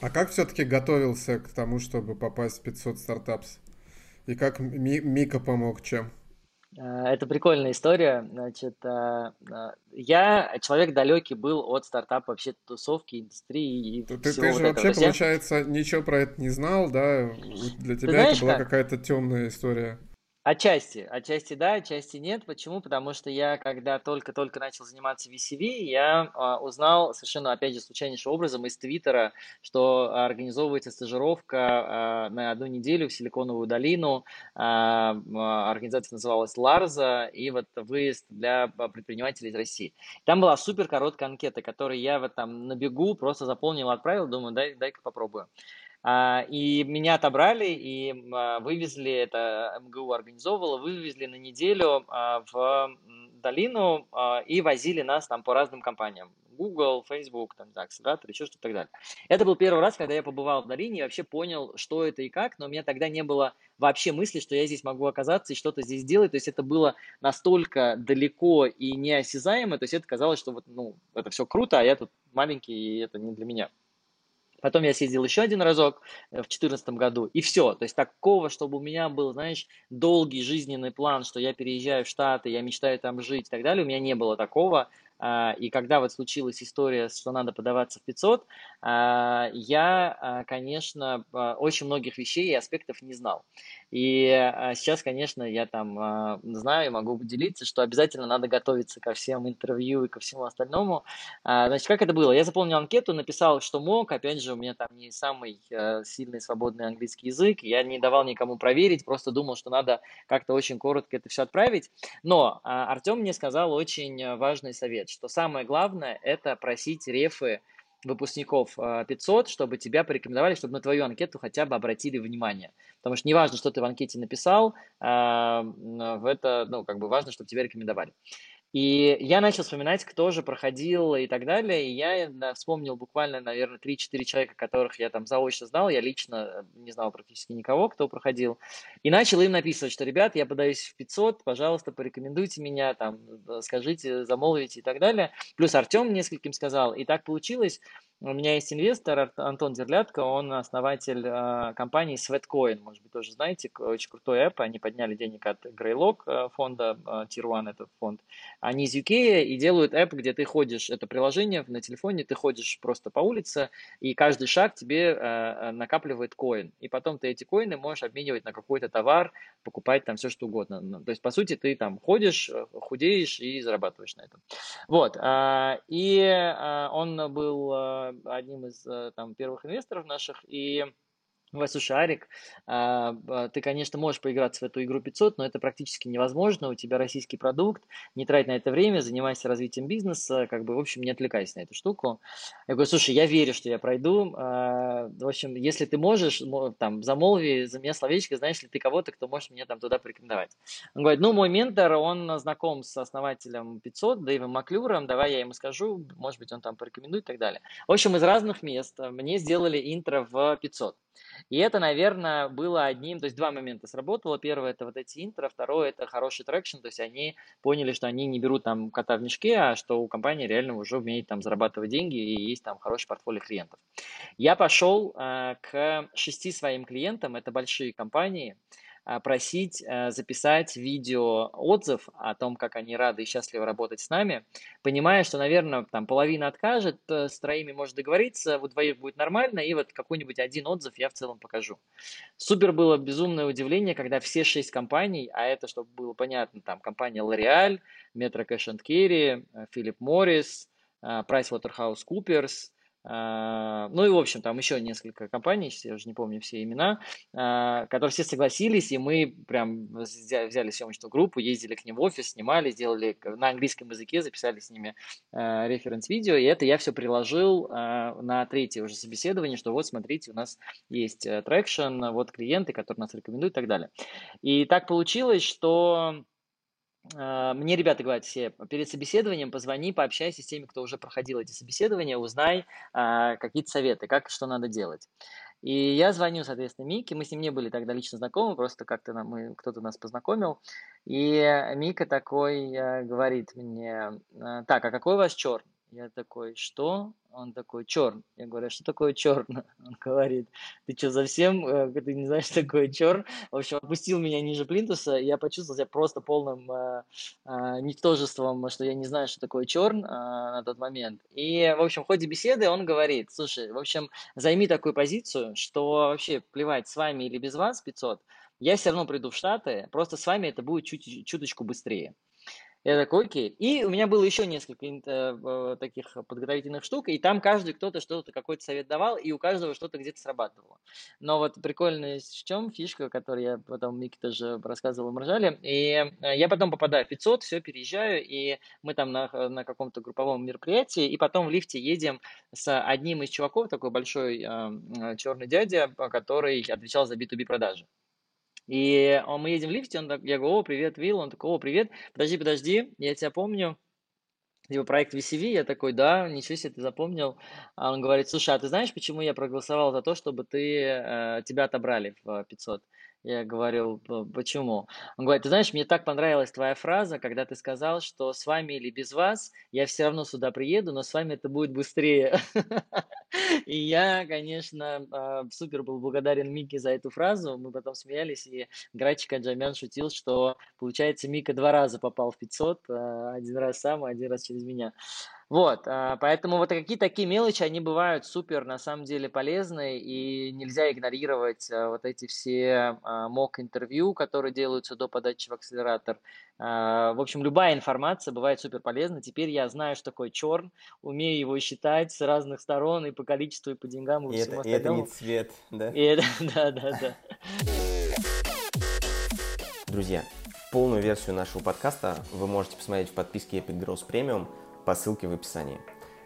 А как все-таки готовился к тому, чтобы попасть в 500 стартапс? И как Мика помог чем? А, это прикольная история. Значит, а, а, я человек далекий был от стартапа вообще тусовки, индустрии и ты, всего ты вот же этого. вообще, получается, ничего про это не знал, да? Для тебя знаешь это была как? какая-то темная история. Отчасти, отчасти да, отчасти нет. Почему? Потому что я, когда только-только начал заниматься VCV, я а, узнал совершенно, опять же, случайнейшим образом из Твиттера, что организовывается стажировка а, на одну неделю в Силиконовую долину. А, а, организация называлась Ларза, и вот выезд для предпринимателей из России. Там была супер короткая анкета, которую я вот там на бегу просто заполнил, отправил, думаю, дай, дай-ка попробую. А, и меня отобрали и а, вывезли, это МГУ организовывало, вывезли на неделю а, в долину и возили нас там по разным компаниям. Google, Facebook, там, да, акселератор, еще что-то так далее. Это был первый раз, когда я побывал в долине и вообще понял, что это и как, но у меня тогда не было вообще мысли, что я здесь могу оказаться и что-то здесь делать. То есть это было настолько далеко и неосязаемо, то есть это казалось, что вот, ну, это все круто, а я тут маленький, и это не для меня. Потом я съездил еще один разок э, в 2014 году, и все. То есть такого, чтобы у меня был, знаешь, долгий жизненный план, что я переезжаю в Штаты, я мечтаю там жить и так далее, у меня не было такого. А, и когда вот случилась история, что надо подаваться в 500, а, я, а, конечно, очень многих вещей и аспектов не знал. И сейчас, конечно, я там знаю, могу поделиться, что обязательно надо готовиться ко всем интервью и ко всему остальному. Значит, как это было? Я заполнил анкету, написал, что мог. Опять же, у меня там не самый сильный свободный английский язык. Я не давал никому проверить, просто думал, что надо как-то очень коротко это все отправить. Но Артем мне сказал очень важный совет сказать, что самое главное – это просить рефы выпускников 500, а, чтобы тебя порекомендовали, чтобы на твою анкету хотя бы обратили внимание. Потому что неважно, что ты в анкете написал, а, это, ну, как бы важно, чтобы тебя рекомендовали. И я начал вспоминать, кто же проходил и так далее. И я вспомнил буквально, наверное, 3-4 человека, которых я там заочно знал. Я лично э, не знал практически никого, кто проходил. И начал им написывать, что, ребят, я подаюсь в 500, пожалуйста, порекомендуйте меня, там, э, скажите, замолвите и так далее. Плюс Артем нескольким сказал. И так получилось, у меня есть инвестор Антон Зерлятко, он основатель э, компании Sweatcoin, может быть, тоже знаете, очень крутой app, они подняли денег от Greylock э, фонда, э, Tier One этот фонд, они из UK и делают app, где ты ходишь, это приложение на телефоне, ты ходишь просто по улице, и каждый шаг тебе э накапливает коин, и потом ты эти коины можешь обменивать на какой-то товар, покупать там все что угодно. Ну, то есть, по сути, ты там ходишь, э, худеешь и зарабатываешь на этом. Вот, э, и э, он был одним из э, там, первых инвесторов наших, и Васюша Арик, а, ты, конечно, можешь поиграться в эту игру 500, но это практически невозможно. У тебя российский продукт, не трать на это время, занимайся развитием бизнеса, как бы, в общем, не отвлекайся на эту штуку. Я говорю, слушай, я верю, что я пройду. А, в общем, если ты можешь, там, замолви за меня словечко, знаешь ли ты кого-то, кто может меня там туда порекомендовать. Он говорит, ну, мой ментор, он знаком с основателем 500, Дэйвом Маклюром, давай я ему скажу, может быть, он там порекомендует и так далее. В общем, из разных мест мне сделали интро в 500. И это, наверное, было одним, то есть два момента сработало. Первое – это вот эти интро, второе – это хороший traction, то есть они поняли, что они не берут там кота в мешке, а что у компании реально уже умеет там зарабатывать деньги и есть там хороший портфолио клиентов. Я пошел э, к шести своим клиентам, это большие компании, просить э, записать видео отзыв о том, как они рады и счастливы работать с нами, понимая, что, наверное, там половина откажет, э, с троими может договориться, у двоих будет нормально, и вот какой-нибудь один отзыв я в целом покажу. Супер было безумное удивление, когда все шесть компаний, а это, чтобы было понятно, там компания L'Oreal, Metro Cash and Carry, Philip Morris, PricewaterhouseCoopers – а, ну и, в общем, там еще несколько компаний, я уже не помню все имена, а, которые все согласились, и мы прям взяли съемочную группу, ездили к ним в офис, снимали, сделали на английском языке, записали с ними а, референс-видео, и это я все приложил на третье уже собеседование, что вот, смотрите, у нас есть traction, вот клиенты, которые нас рекомендуют и так далее. И так получилось, что а, мне ребята говорят все, перед собеседованием позвони, пообщайся с теми, кто уже проходил эти собеседования, узнай а, какие-то советы, как что надо делать. И я звоню, соответственно, Мике, мы с ним не были тогда лично знакомы, просто как-то нам, мы, кто-то нас познакомил. И Мика такой а, говорит мне, а, так, а какой у вас черт? Я такой, что? Он такой, черн. Я говорю, а что такое черн? Он говорит, ты что, совсем, э, ты не знаешь, что такое черн? В общем, опустил меня ниже плинтуса, и я почувствовал себя просто полным э, э, ничтожеством, что я не знаю, что такое черн э, на тот момент. И, в общем, в ходе беседы он говорит, слушай, в общем, займи такую позицию, что вообще плевать, с вами или без вас 500, я все равно приду в Штаты, просто с вами это будет чуть, чуточку быстрее. Я такой, окей. И у меня было еще несколько э, таких подготовительных штук, и там каждый кто-то что-то, какой-то совет давал, и у каждого что-то где-то срабатывало. Но вот прикольная в чем фишка, которую я потом Мике тоже рассказывал в Маржале, и э, я потом попадаю в 500, все, переезжаю, и мы там на, на каком-то групповом мероприятии, и потом в лифте едем с одним из чуваков, такой большой э, черный дядя, который отвечал за B2B продажи. И мы едем в лифте, он так, я говорю, о, привет, Вилл, он такой, о, привет, подожди, подожди, я тебя помню, типа проект VCV, я такой, да, ничего себе, ты запомнил. А он говорит, слушай, а ты знаешь, почему я проголосовал за то, чтобы ты, э, тебя отобрали в 500? Я говорил, почему? Он говорит, ты знаешь, мне так понравилась твоя фраза, когда ты сказал, что с вами или без вас я все равно сюда приеду, но с вами это будет быстрее. И я, конечно, а, супер был благодарен Мике за эту фразу. Мы потом смеялись, и Грачик Аджамян шутил, что, получается, Мика два раза попал в 500, а, один раз сам, а один раз через меня. Вот, а, поэтому вот какие такие мелочи, они бывают супер, на самом деле, полезные, и нельзя игнорировать а, вот эти все а, мок-интервью, которые делаются до подачи в акселератор. В общем, любая информация бывает супер полезна. Теперь я знаю, что такое черн, умею его считать с разных сторон и по количеству, и по деньгам, и, и всему это, остальному. И это не цвет, да? И это, да, да, да. Друзья, полную версию нашего подкаста вы можете посмотреть в подписке Epic Growth Premium – по ссылке в описании.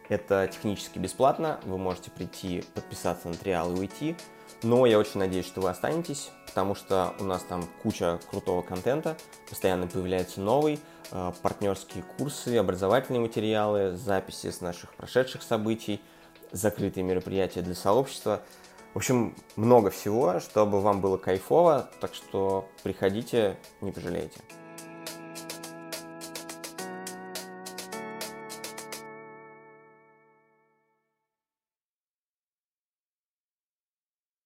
Это технически бесплатно, вы можете прийти, подписаться на триал и уйти, но я очень надеюсь, что вы останетесь, потому что у нас там куча крутого контента, постоянно появляется новый, э, партнерские курсы, образовательные материалы, записи с наших прошедших событий, закрытые мероприятия для сообщества. В общем, много всего, чтобы вам было кайфово, так что приходите, не пожалеете.